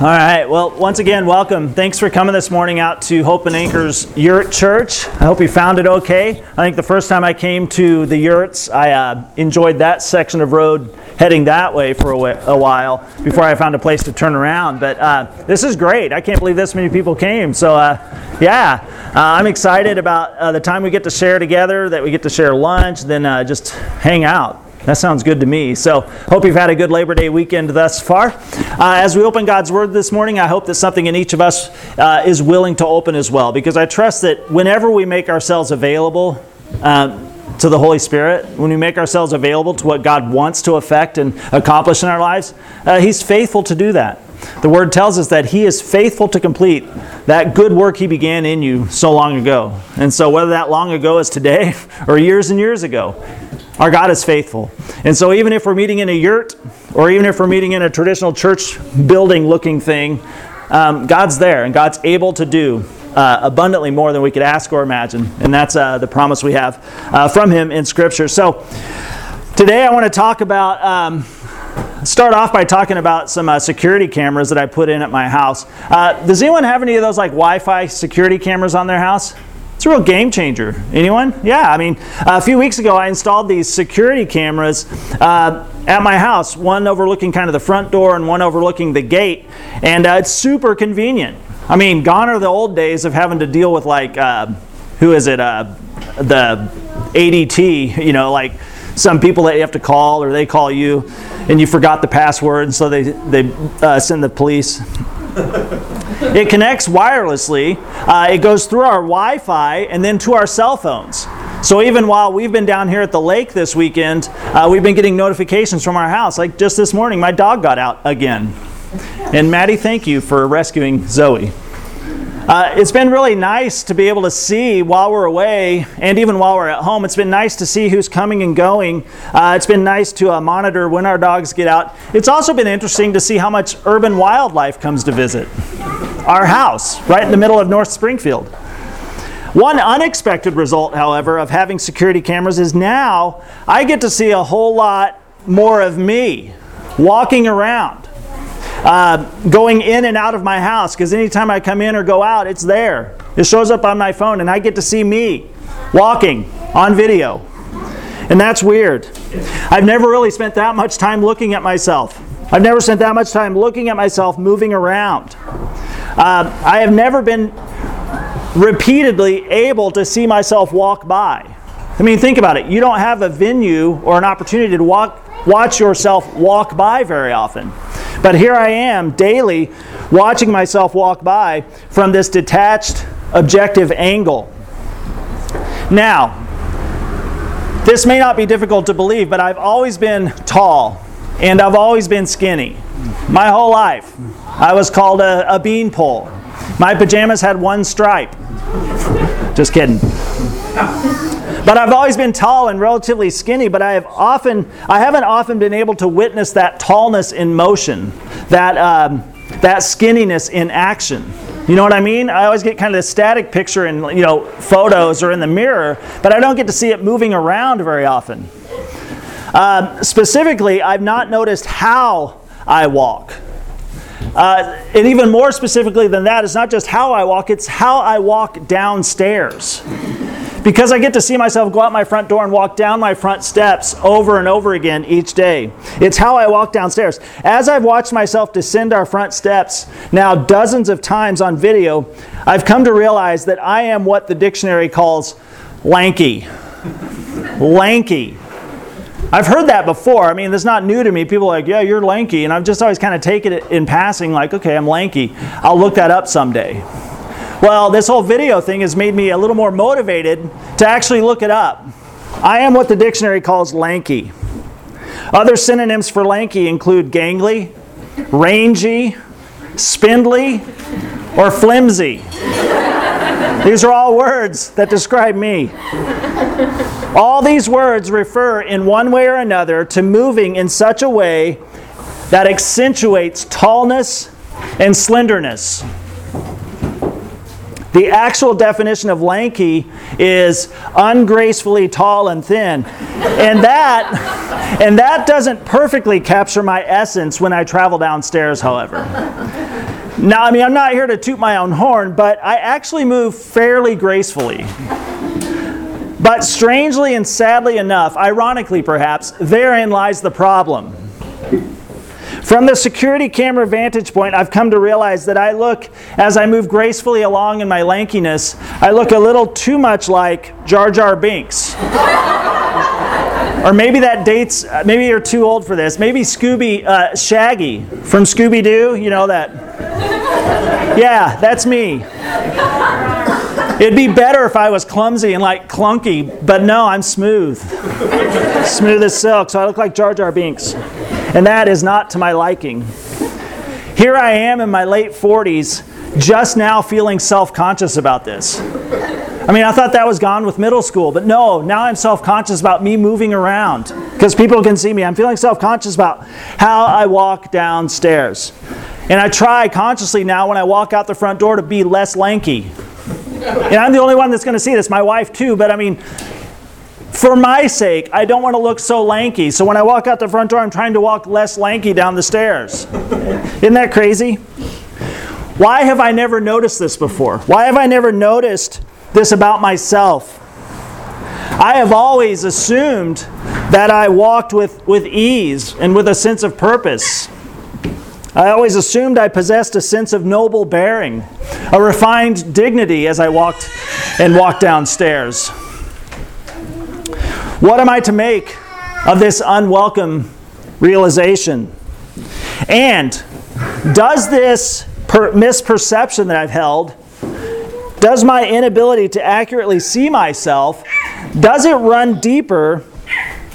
All right. Well, once again, welcome. Thanks for coming this morning out to Hope and Anchor's Yurt Church. I hope you found it okay. I think the first time I came to the Yurts, I uh, enjoyed that section of road heading that way for a, a, while before I found a place to turn around. But uh, this is great. I can't believe this many people came. So, uh, yeah, uh, I'm excited about uh, the time we get to share together, that we get to share lunch, then uh, just hang out. That sounds good to me. So, hope you've had a good Labor Day weekend thus far. Uh, as we open God's Word this morning, I hope that something in each of us uh, is willing to open as well, because I trust that whenever we make ourselves available uh, to the Holy Spirit, when we make ourselves available to what God wants to affect and accomplish in our lives, uh, He's faithful to do that. The Word tells us that He is faithful to complete that good work He began in you so long ago. And so, whether that long ago is today or years and years ago, our God is faithful. And so, even if we're meeting in a yurt or even if we're meeting in a traditional church building looking thing, um, God's there and God's able to do uh, abundantly more than we could ask or imagine. And that's uh, the promise we have uh, from Him in Scripture. So, today I want to talk about. Um, start off by talking about some uh, security cameras that I put in at my house. Uh, does anyone have any of those like Wi-Fi security cameras on their house? It's a real game changer. Anyone? Yeah, I mean, a few weeks ago I installed these security cameras uh, at my house, one overlooking kind of the front door and one overlooking the gate, and uh, it's super convenient. I mean, gone are the old days of having to deal with like, uh, who is it, uh, the ADT, you know, like some people that you have to call or they call you and you forgot the password, so they, they uh, send the police it connects wirelessly. Uh, it goes through our Wi Fi and then to our cell phones. So even while we've been down here at the lake this weekend, uh, we've been getting notifications from our house. Like just this morning, my dog got out again. And Maddie, thank you for rescuing Zoe. Uh, it's been really nice to be able to see while we're away and even while we're at home. It's been nice to see who's coming and going. Uh, it's been nice to uh, monitor when our dogs get out. It's also been interesting to see how much urban wildlife comes to visit our house right in the middle of North Springfield. One unexpected result, however, of having security cameras is now I get to see a whole lot more of me walking around uh, going in and out of my house because anytime I come in or go out, it's there. It shows up on my phone, and I get to see me walking on video. And that's weird. I've never really spent that much time looking at myself. I've never spent that much time looking at myself moving around. Uh, I have never been repeatedly able to see myself walk by. I mean, think about it. You don't have a venue or an opportunity to walk, watch yourself walk by very often. But here I am daily watching myself walk by from this detached, objective angle. Now, this may not be difficult to believe, but I've always been tall and I've always been skinny. My whole life. I was called a, a beanpole. My pajamas had one stripe. Just kidding. But I've always been tall and relatively skinny, but I have often I haven't often been able to witness that tallness in motion, that um, that skinniness in action. You know what I mean? I always get kind of the static picture in you know photos or in the mirror, but I don't get to see it moving around very often. Um, specifically, I've not noticed how I walk. Uh, and even more specifically than that, it's not just how I walk, it's how I walk downstairs because I get to see myself go out my front door and walk down my front steps over and over again each day. It's how I walk downstairs. As I've watched myself descend our front steps now dozens of times on video, I've come to realize that I am what the dictionary calls lanky. lanky. I've heard that before. I mean, that's not new to me. People are like, yeah, you're lanky. And I've just always kind of taken it in passing, like, okay, I'm lanky. I'll look that up someday. Well, this whole video thing has made me a little more motivated to actually look it up. I am what the dictionary calls lanky. Other synonyms for lanky include gangly, rangy, spindly, or flimsy. These are all words that describe me. All these words refer in one way or another to moving in such a way that accentuates tallness and slenderness. The actual definition of lanky is ungracefully tall and thin. And that and that doesn't perfectly capture my essence when I travel downstairs, however. Now, I mean, I'm not here to toot my own horn, but I actually move fairly gracefully. But strangely and sadly enough, ironically perhaps, therein lies the problem. From the security camera vantage point, I've come to realize that I look, as I move gracefully along in my lankiness, I look a little too much like Jar Jar Binks. or maybe that dates, maybe you're too old for this. Maybe Scooby, uh, Shaggy from Scooby Doo, you know that. Yeah, that's me. It'd be better if I was clumsy and like clunky, but no, I'm smooth. smooth as silk, so I look like Jar Jar Binks and that is not to my liking. Here I am in my late 40s, just now feeling self conscious about this. I mean, I thought that was gone with middle school, but no, now I'm self conscious about me moving around because people can see me. I'm feeling self conscious about how I walk downstairs. And I try consciously now when I walk out the front door to be less lanky. And I'm the only one that's going to see this, my wife too, but I mean, for my sake, I don't want to look so lanky. So when I walk out the front door, I'm trying to walk less lanky down the stairs. Isn't that crazy? Why have I never noticed this before? Why have I never noticed this about myself? I have always assumed that I walked with, with ease and with a sense of purpose. I always assumed I possessed a sense of noble bearing, a refined dignity as I walked and walked downstairs. What am I to make of this unwelcome realization? And does this per- misperception that I've held, does my inability to accurately see myself, does it run deeper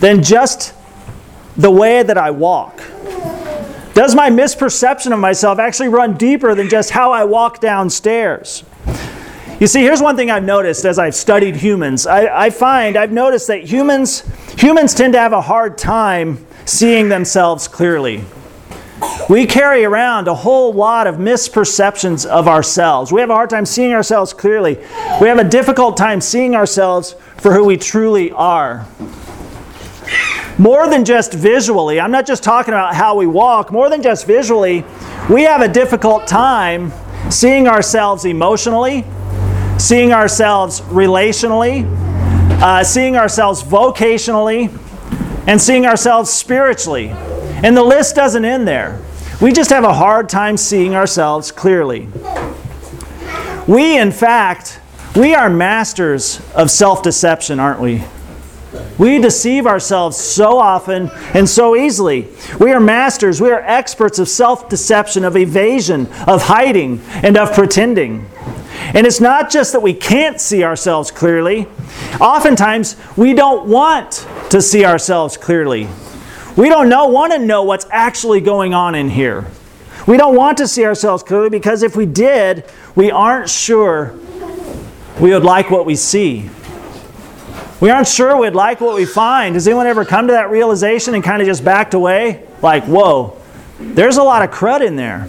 than just the way that I walk? Does my misperception of myself actually run deeper than just how I walk downstairs? You see, here's one thing I've noticed as I've studied humans. I, I, find, I've noticed that humans, humans tend to have a hard time seeing themselves clearly. We carry around a whole lot of misperceptions of ourselves. We have a hard time seeing ourselves clearly. We have a difficult time seeing ourselves for who we truly are. More than just visually, I'm not just talking about how we walk, more than just visually, we have a difficult time seeing ourselves emotionally, seeing ourselves relationally, uh, seeing ourselves vocationally, and seeing ourselves spiritually. And the list doesn't end there. We just have a hard time seeing ourselves clearly. We, in fact, we are masters of self deception, aren't we? We deceive ourselves so often and so easily. We are masters, we are experts of self deception, of evasion, of hiding, and of pretending. And it's not just that we can't see ourselves clearly, oftentimes we don't want to see ourselves clearly. We don't know, want to know what's actually going on in here. We don't want to see ourselves clearly because if we did, we aren't sure we would like what we see. We aren't sure we'd like what we find. Has anyone ever come to that realization and kind of just backed away? Like, whoa, there's a lot of crud in there.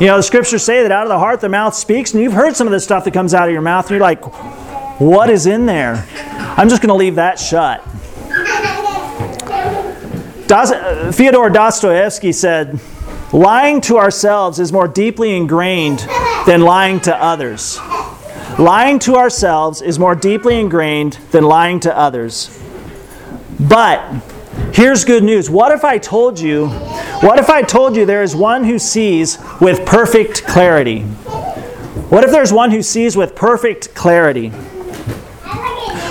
You know, the scriptures say that out of the heart the mouth speaks, and you've heard some of the stuff that comes out of your mouth, and you're like, what is in there? I'm just going to leave that shut. Das- uh, Fyodor Dostoevsky said, Lying to ourselves is more deeply ingrained than lying to others. Lying to ourselves is more deeply ingrained than lying to others. But Here's good news. What if I told you, what if I told you there is one who sees with perfect clarity? What if there's one who sees with perfect clarity?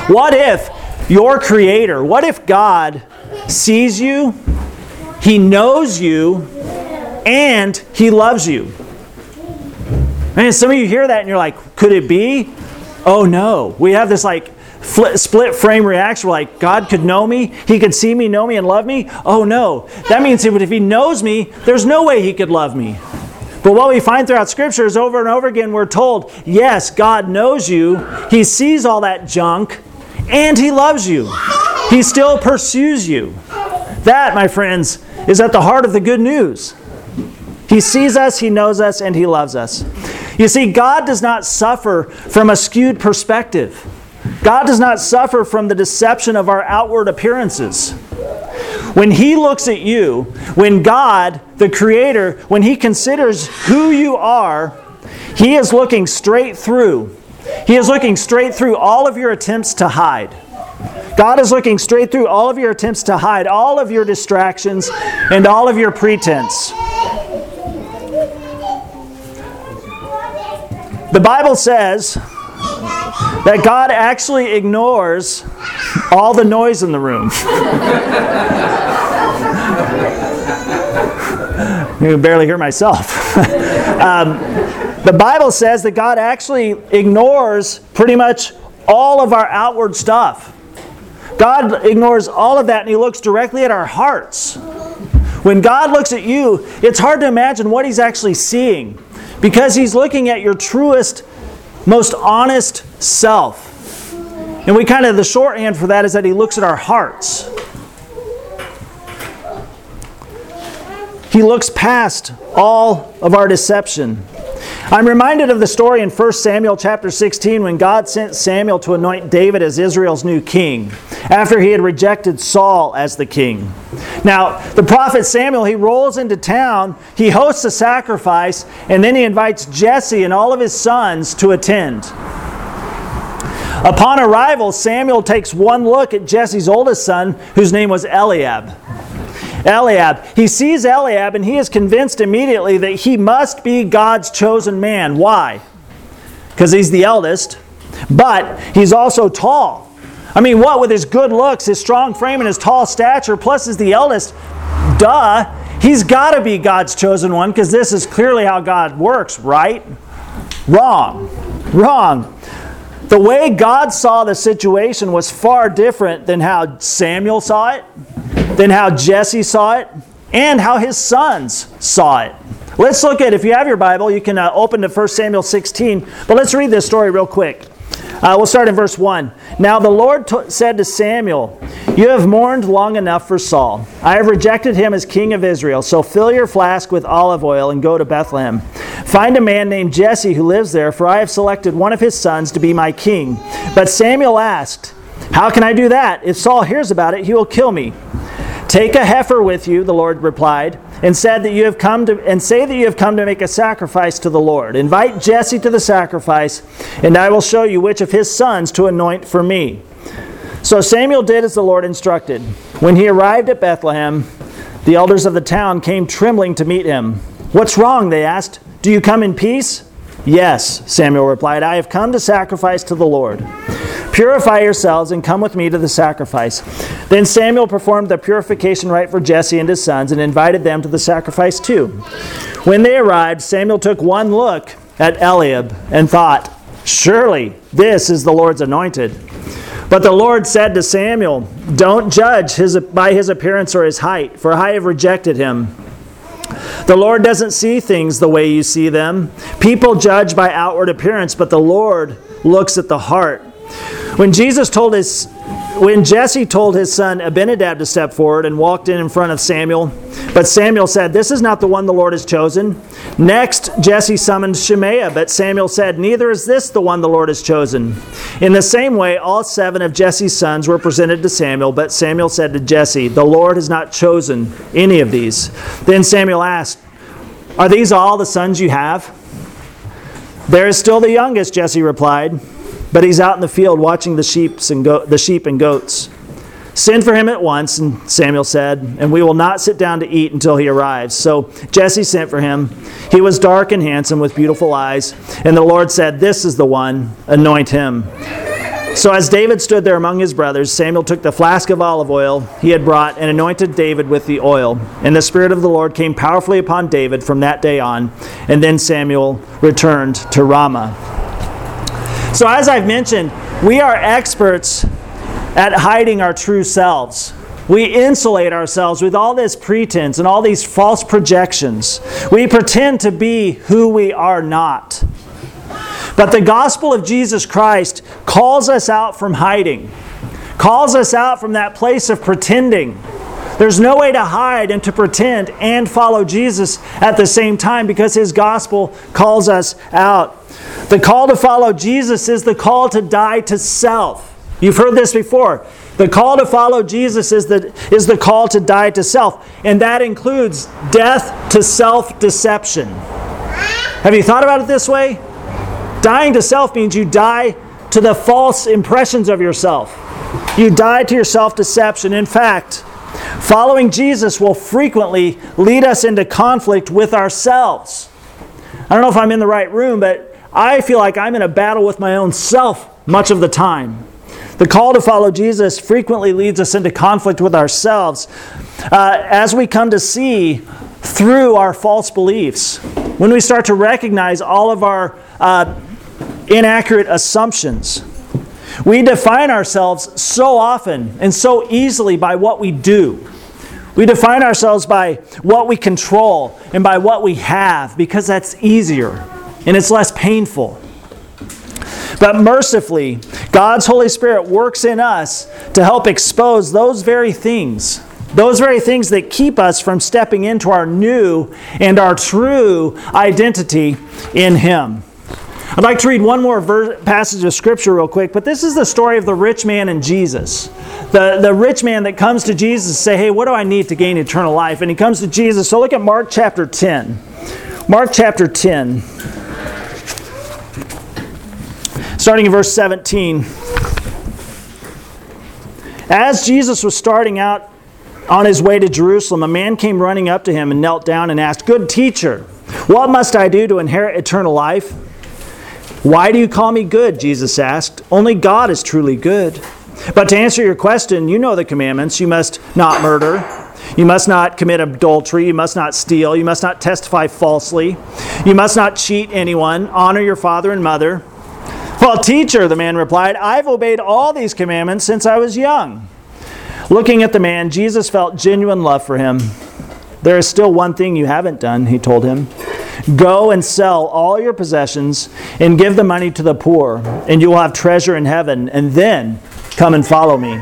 What if your creator, what if God sees you, he knows you, and he loves you? And some of you hear that and you're like, could it be? Oh no. We have this like split frame reaction like God could know me, He could see me, know me, and love me? Oh no. That means if He knows me, there's no way He could love me. But what we find throughout Scripture is over and over again, we're told, yes, God knows you, He sees all that junk, and He loves you. He still pursues you. That, my friends, is at the heart of the good news. He sees us, He knows us, and He loves us. You see, God does not suffer from a skewed perspective. God does not suffer from the deception of our outward appearances. When He looks at you, when God, the Creator, when He considers who you are, He is looking straight through. He is looking straight through all of your attempts to hide. God is looking straight through all of your attempts to hide, all of your distractions, and all of your pretense. The Bible says that God actually ignores all the noise in the room. I can barely hear myself. um, the Bible says that God actually ignores pretty much all of our outward stuff. God ignores all of that and He looks directly at our hearts. When God looks at you, it's hard to imagine what He's actually seeing because He's looking at your truest, most honest self. And we kind of, the shorthand for that is that He looks at our hearts. He looks past all of our deception. I'm reminded of the story in 1 Samuel chapter 16 when God sent Samuel to anoint David as Israel's new king after he had rejected Saul as the king. Now, the prophet Samuel, he rolls into town, he hosts a sacrifice, and then he invites Jesse and all of his sons to attend. Upon arrival, Samuel takes one look at Jesse's oldest son, whose name was Eliab. Eliab. He sees Eliab and he is convinced immediately that he must be God's chosen man. Why? Because he's the eldest, but he's also tall. I mean, what with his good looks, his strong frame, and his tall stature, plus he's the eldest, duh, he's got to be God's chosen one because this is clearly how God works, right? Wrong. Wrong. The way God saw the situation was far different than how Samuel saw it, than how Jesse saw it, and how his sons saw it. Let's look at, if you have your Bible, you can uh, open to 1 Samuel 16, but let's read this story real quick. Uh, we'll start in verse 1. Now the Lord t- said to Samuel, You have mourned long enough for Saul. I have rejected him as king of Israel. So fill your flask with olive oil and go to Bethlehem. Find a man named Jesse who lives there, for I have selected one of his sons to be my king. But Samuel asked, How can I do that? If Saul hears about it, he will kill me. Take a heifer with you, the Lord replied, and said that you have come to and say that you have come to make a sacrifice to the Lord. Invite Jesse to the sacrifice, and I will show you which of his sons to anoint for me. So Samuel did as the Lord instructed. When he arrived at Bethlehem, the elders of the town came trembling to meet him. What's wrong? they asked. Do you come in peace? Yes, Samuel replied. I have come to sacrifice to the Lord. Purify yourselves and come with me to the sacrifice. Then Samuel performed the purification rite for Jesse and his sons and invited them to the sacrifice too. When they arrived, Samuel took one look at Eliab and thought, Surely this is the Lord's anointed. But the Lord said to Samuel, Don't judge his, by his appearance or his height, for I have rejected him. The Lord doesn't see things the way you see them. People judge by outward appearance, but the Lord looks at the heart. When Jesus told his when Jesse told his son Abinadab to step forward and walked in in front of Samuel, but Samuel said, This is not the one the Lord has chosen. Next, Jesse summoned Shimea, but Samuel said, Neither is this the one the Lord has chosen. In the same way, all seven of Jesse's sons were presented to Samuel, but Samuel said to Jesse, The Lord has not chosen any of these. Then Samuel asked, Are these all the sons you have? There is still the youngest, Jesse replied. But he's out in the field watching the sheep and, go- the sheep and goats. Send for him at once, and Samuel said, and we will not sit down to eat until he arrives. So Jesse sent for him. He was dark and handsome with beautiful eyes, and the Lord said, This is the one, anoint him. So as David stood there among his brothers, Samuel took the flask of olive oil he had brought and anointed David with the oil. And the Spirit of the Lord came powerfully upon David from that day on. And then Samuel returned to Ramah. So, as I've mentioned, we are experts at hiding our true selves. We insulate ourselves with all this pretense and all these false projections. We pretend to be who we are not. But the gospel of Jesus Christ calls us out from hiding, calls us out from that place of pretending. There's no way to hide and to pretend and follow Jesus at the same time because his gospel calls us out. The call to follow Jesus is the call to die to self. You've heard this before. The call to follow Jesus is the, is the call to die to self, and that includes death to self deception. Have you thought about it this way? Dying to self means you die to the false impressions of yourself. You die to your self deception. In fact, following Jesus will frequently lead us into conflict with ourselves. I don't know if I'm in the right room, but I feel like I'm in a battle with my own self much of the time. The call to follow Jesus frequently leads us into conflict with ourselves uh, as we come to see through our false beliefs. When we start to recognize all of our uh, inaccurate assumptions, we define ourselves so often and so easily by what we do. We define ourselves by what we control and by what we have because that's easier and it's less painful. But mercifully, God's Holy Spirit works in us to help expose those very things, those very things that keep us from stepping into our new and our true identity in Him. I'd like to read one more passage of Scripture real quick, but this is the story of the rich man and Jesus. The, the rich man that comes to Jesus and say, Hey, what do I need to gain eternal life? And he comes to Jesus. So look at Mark chapter 10. Mark chapter 10 starting in verse 17. As Jesus was starting out on his way to Jerusalem, a man came running up to him and knelt down and asked, Good teacher, what must I do to inherit eternal life? Why do you call me good? Jesus asked. Only God is truly good. But to answer your question, you know the commandments. You must not murder. You must not commit adultery. You must not steal. You must not testify falsely. You must not cheat anyone. Honor your father and mother. Well, teacher, the man replied, I've obeyed all these commandments since I was young. Looking at the man, Jesus felt genuine love for him. There is still one thing you haven't done, he told him. Go and sell all your possessions and give the money to the poor, and you will have treasure in heaven, and then come and follow me.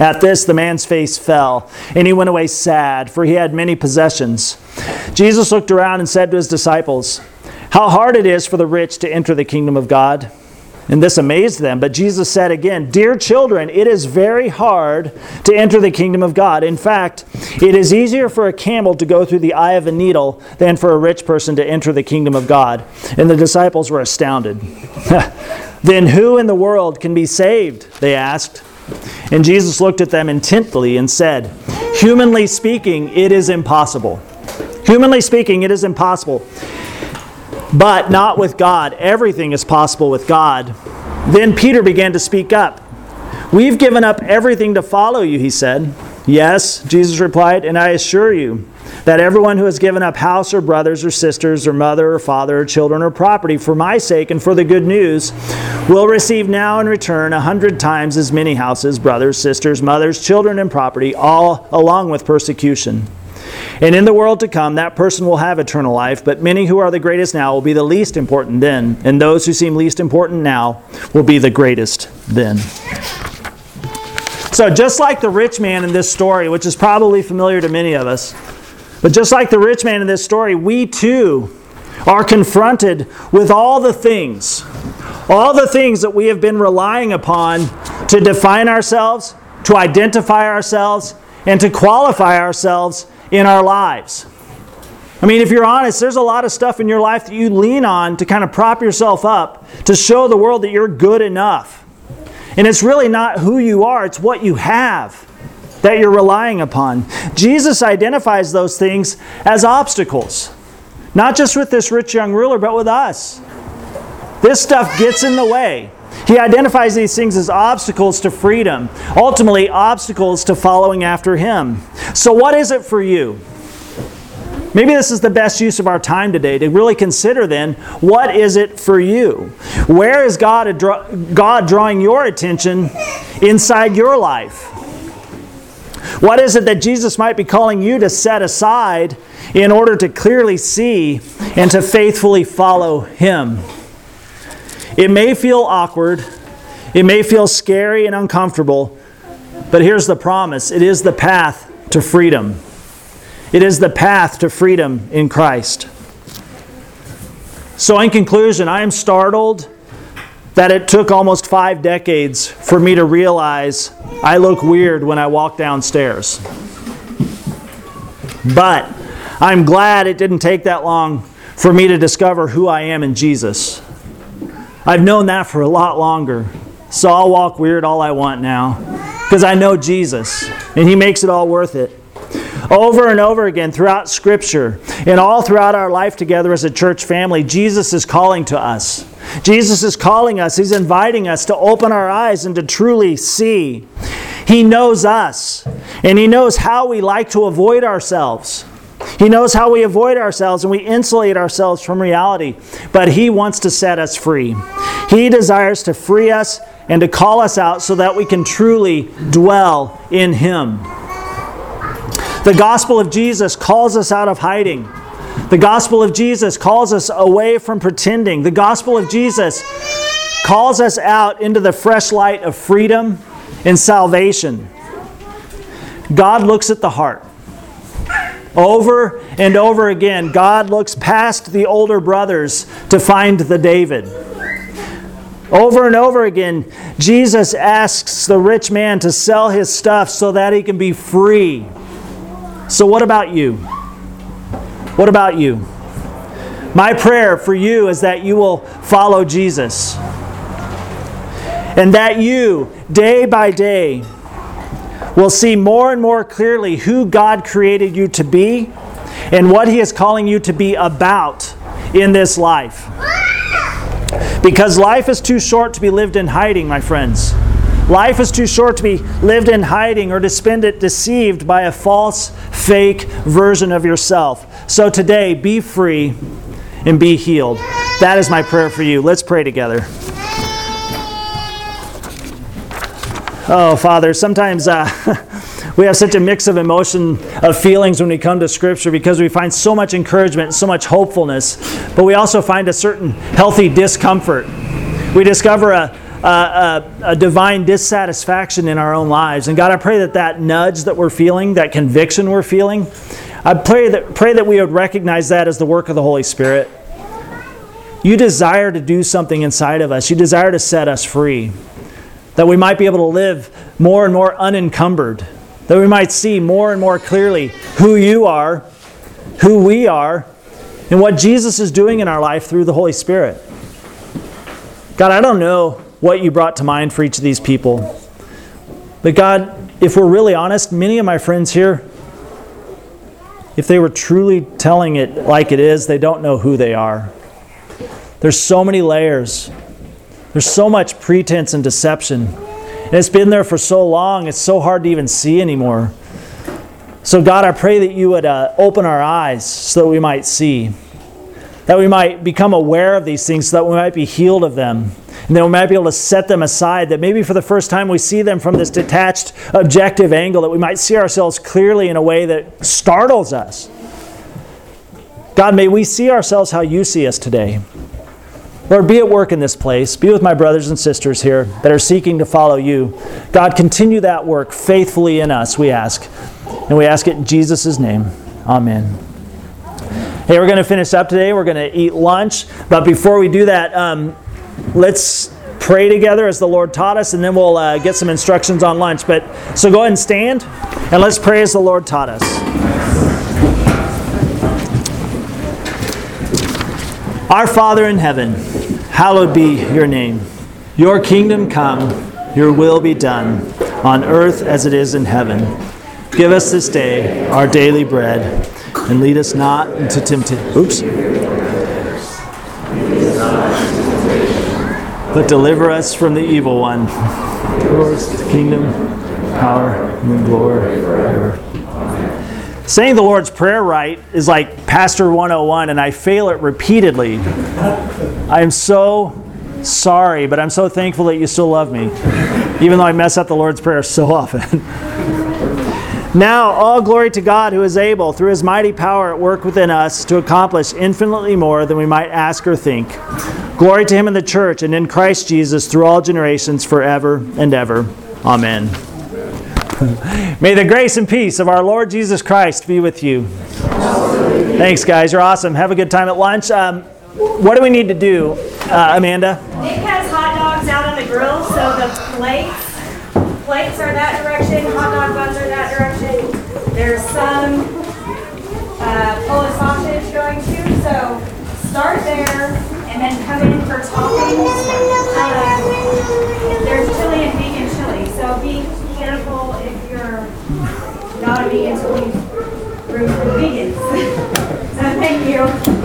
At this, the man's face fell, and he went away sad, for he had many possessions. Jesus looked around and said to his disciples, how hard it is for the rich to enter the kingdom of God. And this amazed them. But Jesus said again, Dear children, it is very hard to enter the kingdom of God. In fact, it is easier for a camel to go through the eye of a needle than for a rich person to enter the kingdom of God. And the disciples were astounded. then who in the world can be saved? They asked. And Jesus looked at them intently and said, Humanly speaking, it is impossible. Humanly speaking, it is impossible but not with God. Everything is possible with God. Then Peter began to speak up. We've given up everything to follow you, he said. Yes, Jesus replied, and I assure you that everyone who has given up house or brothers or sisters or mother or father or children or property for my sake and for the good news will receive now in return a hundred times as many houses, brothers, sisters, mothers, children, and property, all along with persecution. And in the world to come, that person will have eternal life, but many who are the greatest now will be the least important then, and those who seem least important now will be the greatest then. So, just like the rich man in this story, which is probably familiar to many of us, but just like the rich man in this story, we too are confronted with all the things, all the things that we have been relying upon to define ourselves, to identify ourselves, and to qualify ourselves in our lives. I mean, if you're honest, there's a lot of stuff in your life that you lean on to kind of prop yourself up to show the world that you're good enough. And it's really not who you are, it's what you have that you're relying upon. Jesus identifies those things as obstacles, not just with this rich young ruler, but with us. This stuff gets in the way. He identifies these things as obstacles to freedom, ultimately, obstacles to following after Him. So, what is it for you? Maybe this is the best use of our time today to really consider then what is it for you? Where is God, God drawing your attention inside your life? What is it that Jesus might be calling you to set aside in order to clearly see and to faithfully follow Him? It may feel awkward, it may feel scary and uncomfortable, but here's the promise it is the path to freedom. It is the path to freedom in Christ. So, in conclusion, I am startled that it took almost five decades for me to realize I look weird when I walk downstairs. But I'm glad it didn't take that long for me to discover who I am in Jesus. I've known that for a lot longer. So I'll walk weird all I want now because I know Jesus and He makes it all worth it. Over and over again throughout Scripture and all throughout our life together as a church family, Jesus is calling to us. Jesus is calling us. He's inviting us to open our eyes and to truly see. He knows us and He knows how we like to avoid ourselves. He knows how we avoid ourselves and we insulate ourselves from reality, but He wants to set us free. He desires to free us and to call us out so that we can truly dwell in Him. The gospel of Jesus calls us out of hiding. The gospel of Jesus calls us away from pretending. The gospel of Jesus calls us out into the fresh light of freedom and salvation. God looks at the heart. Over and over again, God looks past the older brothers to find the David. Over and over again, Jesus asks the rich man to sell his stuff so that he can be free. So, what about you? What about you? My prayer for you is that you will follow Jesus. And that you, day by day, will see more and more clearly who God created you to be and what He is calling you to be about in this life. Because life is too short to be lived in hiding, my friends. Life is too short to be lived in hiding or to spend it deceived by a false, fake version of yourself. So today, be free and be healed. That is my prayer for you. Let's pray together. Oh, Father, sometimes uh, we have such a mix of emotion, of feelings when we come to Scripture because we find so much encouragement, so much hopefulness, but we also find a certain healthy discomfort. We discover a, a, a, divine dissatisfaction in our own lives. And God, I pray that that nudge that we're feeling, that conviction we're feeling, I pray that, pray that we would recognize that as the work of the Holy Spirit. You desire to do something inside of us, you desire to set us free, that we might be able to live more and more unencumbered that we might see more and more clearly who you are, who we are, and what Jesus is doing in our life through the Holy Spirit. God, I don't know what you brought to mind for each of these people. But God, if we're really honest, many of my friends here, if they were truly telling it like it is, they don't know who they are. There's so many layers. There's so much pretense and deception. And it's been there for so long, it's so hard to even see anymore. So, God, I pray that you would uh, open our eyes so that we might see, that we might become aware of these things, so that we might be healed of them, and that we might be able to set them aside, that maybe for the first time we see them from this detached, objective angle, that we might see ourselves clearly in a way that startles us. God, may we see ourselves how you see us today. Lord, be at work in this place. Be with my brothers and sisters here that are seeking to follow you. God, continue that work faithfully in us, we ask. And we ask it in Jesus' name. Amen. Hey, we're going to finish up today. We're going to eat lunch. But before we do that, um, let's pray together as the Lord taught us, and then we'll uh, get some instructions on lunch. But so go ahead and stand, and let's pray as the Lord taught us. Our Father in heaven, hallowed be your name. Your kingdom come, your will be done, on earth as it is in heaven. Give us this day our daily bread, and lead us not into temptation. Oops. But deliver us from the evil one. Yours the kingdom, power, and glory forever. Saying the Lord's Prayer right is like Pastor 101, and I fail it repeatedly. I am so sorry, but I'm so thankful that you still love me, even though I mess up the Lord's Prayer so often. now, all glory to God who is able, through his mighty power at work within us, to accomplish infinitely more than we might ask or think. Glory to him in the church and in Christ Jesus through all generations, forever and ever. Amen. May the grace and peace of our Lord Jesus Christ be with you. Thanks, guys. You're awesome. Have a good time at lunch. Um, what do we need to do, uh, Amanda? Nick has hot dogs. Out on the grill, so the plates, plates are that direction, hot dog buns are that direction. There's some uh, Polish sausage going too, so start there and then come in for toppings. Uh, There's chili and vegan chili, so be lot of vegans who leave room for vegans. so thank you.